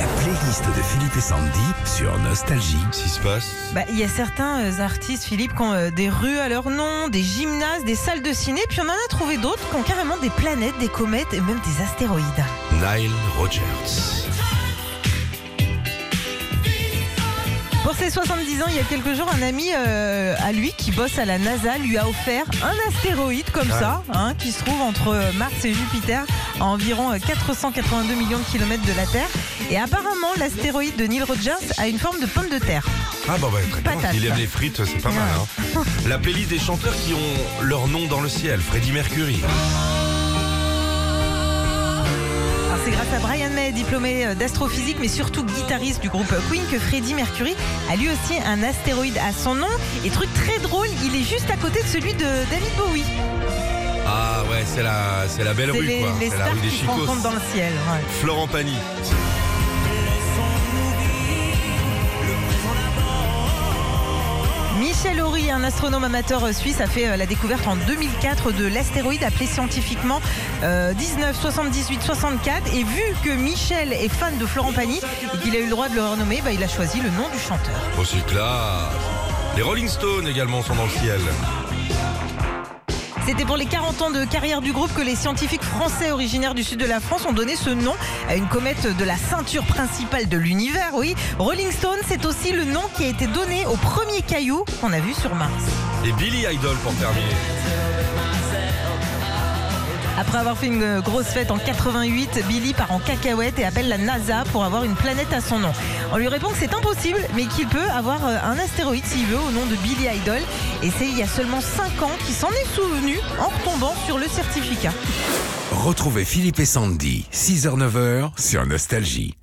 La playlist de Philippe et Sandy sur Nostalgie. Qu'est-ce qui se passe? Bah, Il y a certains euh, artistes, Philippe, qui ont euh, des rues à leur nom, des gymnases, des salles de ciné, puis on en a trouvé d'autres qui ont carrément des planètes, des comètes et même des astéroïdes. Nile Rogers. Ses 70 ans, il y a quelques jours, un ami euh, à lui qui bosse à la NASA lui a offert un astéroïde comme ça, hein, qui se trouve entre euh, Mars et Jupiter, à environ euh, 482 millions de kilomètres de la Terre. Et apparemment, l'astéroïde de Neil Rogers a une forme de pomme de terre. Ah bah ouais, très bien. Il aime les frites, c'est pas mal. Hein. La playlist des chanteurs qui ont leur nom dans le ciel. Freddie Mercury. À Brian May, diplômé euh, d'astrophysique, mais surtout guitariste du groupe Queen, que Freddie Mercury a lui aussi un astéroïde à son nom. Et truc très drôle, il est juste à côté de celui de David Bowie. Ah ouais, c'est la, c'est la belle rue les, quoi. les C'est la stars rue des qui se rencontrent dans le ciel. ouais. Florent Pagny. Michel Horry, un astronome amateur euh, suisse, a fait euh, la découverte en 2004 de l'astéroïde appelé scientifiquement euh, 1978-64. Et vu que Michel est fan de Florent Pagny et qu'il a eu le droit de le renommer, bah, il a choisi le nom du chanteur. Oh c'est classe. Les Rolling Stones également sont dans le ciel. C'était pour les 40 ans de carrière du groupe que les scientifiques français originaires du sud de la France ont donné ce nom à une comète de la ceinture principale de l'univers, oui. Rolling Stone, c'est aussi le nom qui a été donné au premier caillou qu'on a vu sur Mars. Et Billy Idol pour terminer. Après avoir fait une grosse fête en 88, Billy part en cacahuète et appelle la NASA pour avoir une planète à son nom. On lui répond que c'est impossible, mais qu'il peut avoir euh, un astéroïde s'il veut au nom de Billy Idol. Et c'est il y a seulement 5 ans qu'il s'en est souvenu en retombant sur le certificat. Retrouvez Philippe et Sandy, 6h-9h sur Nostalgie.